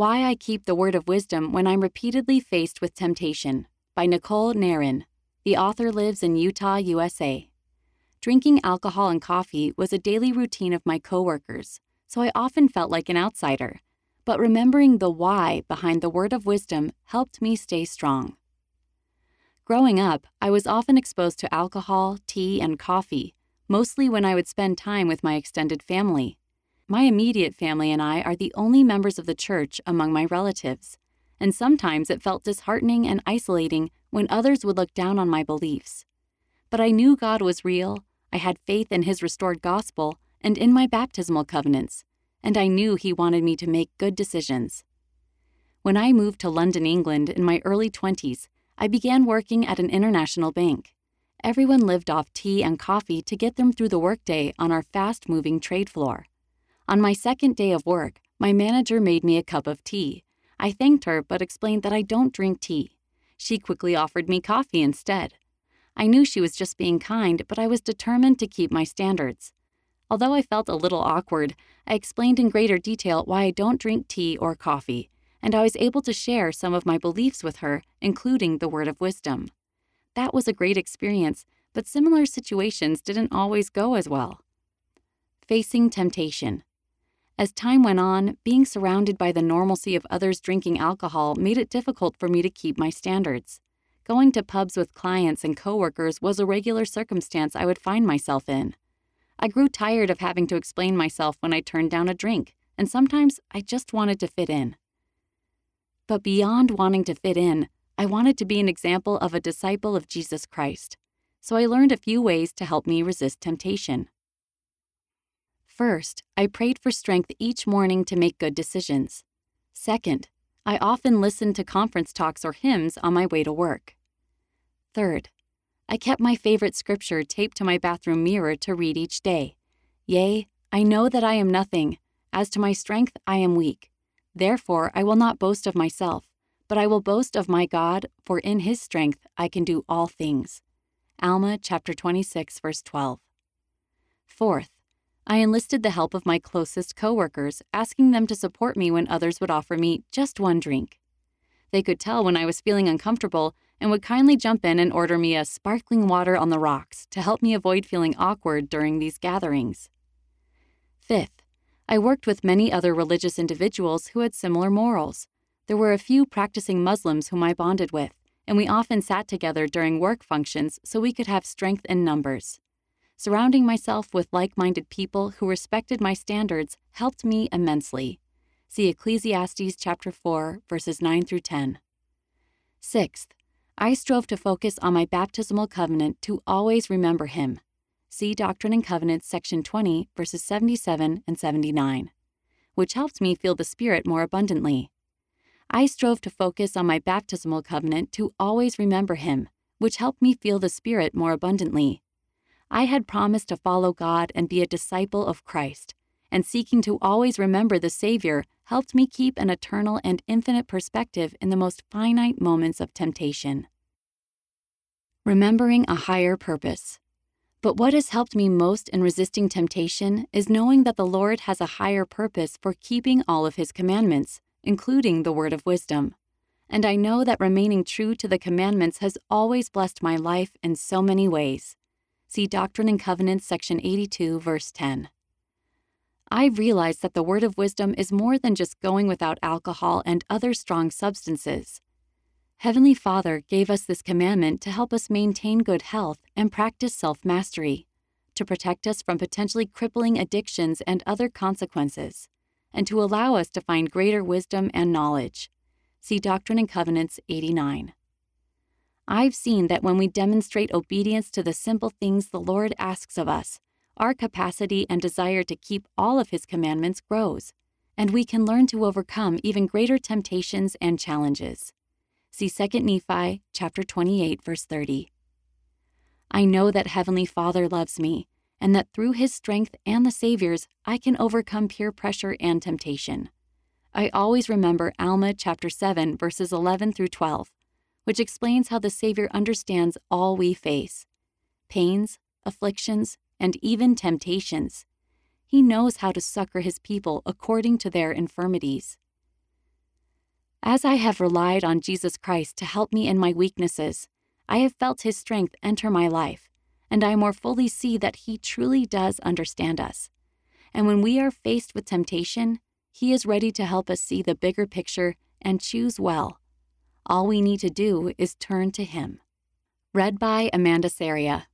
Why I Keep the Word of Wisdom When I'm Repeatedly Faced with Temptation by Nicole Narin. The author lives in Utah, USA. Drinking alcohol and coffee was a daily routine of my coworkers, so I often felt like an outsider. But remembering the why behind the word of wisdom helped me stay strong. Growing up, I was often exposed to alcohol, tea, and coffee, mostly when I would spend time with my extended family. My immediate family and I are the only members of the church among my relatives, and sometimes it felt disheartening and isolating when others would look down on my beliefs. But I knew God was real, I had faith in His restored gospel, and in my baptismal covenants, and I knew He wanted me to make good decisions. When I moved to London, England in my early 20s, I began working at an international bank. Everyone lived off tea and coffee to get them through the workday on our fast moving trade floor. On my second day of work, my manager made me a cup of tea. I thanked her but explained that I don't drink tea. She quickly offered me coffee instead. I knew she was just being kind, but I was determined to keep my standards. Although I felt a little awkward, I explained in greater detail why I don't drink tea or coffee, and I was able to share some of my beliefs with her, including the word of wisdom. That was a great experience, but similar situations didn't always go as well. Facing temptation. As time went on, being surrounded by the normalcy of others drinking alcohol made it difficult for me to keep my standards. Going to pubs with clients and coworkers was a regular circumstance I would find myself in. I grew tired of having to explain myself when I turned down a drink, and sometimes I just wanted to fit in. But beyond wanting to fit in, I wanted to be an example of a disciple of Jesus Christ. So I learned a few ways to help me resist temptation. First, I prayed for strength each morning to make good decisions. Second, I often listened to conference talks or hymns on my way to work. Third, I kept my favorite scripture taped to my bathroom mirror to read each day. Yea, I know that I am nothing. As to my strength, I am weak. Therefore, I will not boast of myself, but I will boast of my God, for in his strength I can do all things. Alma chapter 26 verse 12. Fourth, I enlisted the help of my closest coworkers, asking them to support me when others would offer me just one drink. They could tell when I was feeling uncomfortable and would kindly jump in and order me a sparkling water on the rocks to help me avoid feeling awkward during these gatherings. Fifth, I worked with many other religious individuals who had similar morals. There were a few practicing Muslims whom I bonded with, and we often sat together during work functions so we could have strength in numbers. Surrounding myself with like minded people who respected my standards helped me immensely. See Ecclesiastes chapter 4, verses 9 through 10. Sixth, I strove to focus on my baptismal covenant to always remember Him. See Doctrine and Covenants, section 20, verses 77 and 79, which helped me feel the Spirit more abundantly. I strove to focus on my baptismal covenant to always remember Him, which helped me feel the Spirit more abundantly. I had promised to follow God and be a disciple of Christ, and seeking to always remember the Savior helped me keep an eternal and infinite perspective in the most finite moments of temptation. Remembering a higher purpose. But what has helped me most in resisting temptation is knowing that the Lord has a higher purpose for keeping all of His commandments, including the word of wisdom. And I know that remaining true to the commandments has always blessed my life in so many ways. See Doctrine and Covenants, section 82, verse 10. I've realized that the word of wisdom is more than just going without alcohol and other strong substances. Heavenly Father gave us this commandment to help us maintain good health and practice self mastery, to protect us from potentially crippling addictions and other consequences, and to allow us to find greater wisdom and knowledge. See Doctrine and Covenants 89. I've seen that when we demonstrate obedience to the simple things the Lord asks of us, our capacity and desire to keep all of His commandments grows, and we can learn to overcome even greater temptations and challenges. See 2 Nephi chapter 28 verse 30. I know that Heavenly Father loves me, and that through his strength and the Savior's, I can overcome peer pressure and temptation. I always remember Alma chapter 7 verses 11 through 12 which explains how the Savior understands all we face pains, afflictions, and even temptations. He knows how to succor his people according to their infirmities. As I have relied on Jesus Christ to help me in my weaknesses, I have felt his strength enter my life, and I more fully see that he truly does understand us. And when we are faced with temptation, he is ready to help us see the bigger picture and choose well. All we need to do is turn to him. Read by Amanda Saria.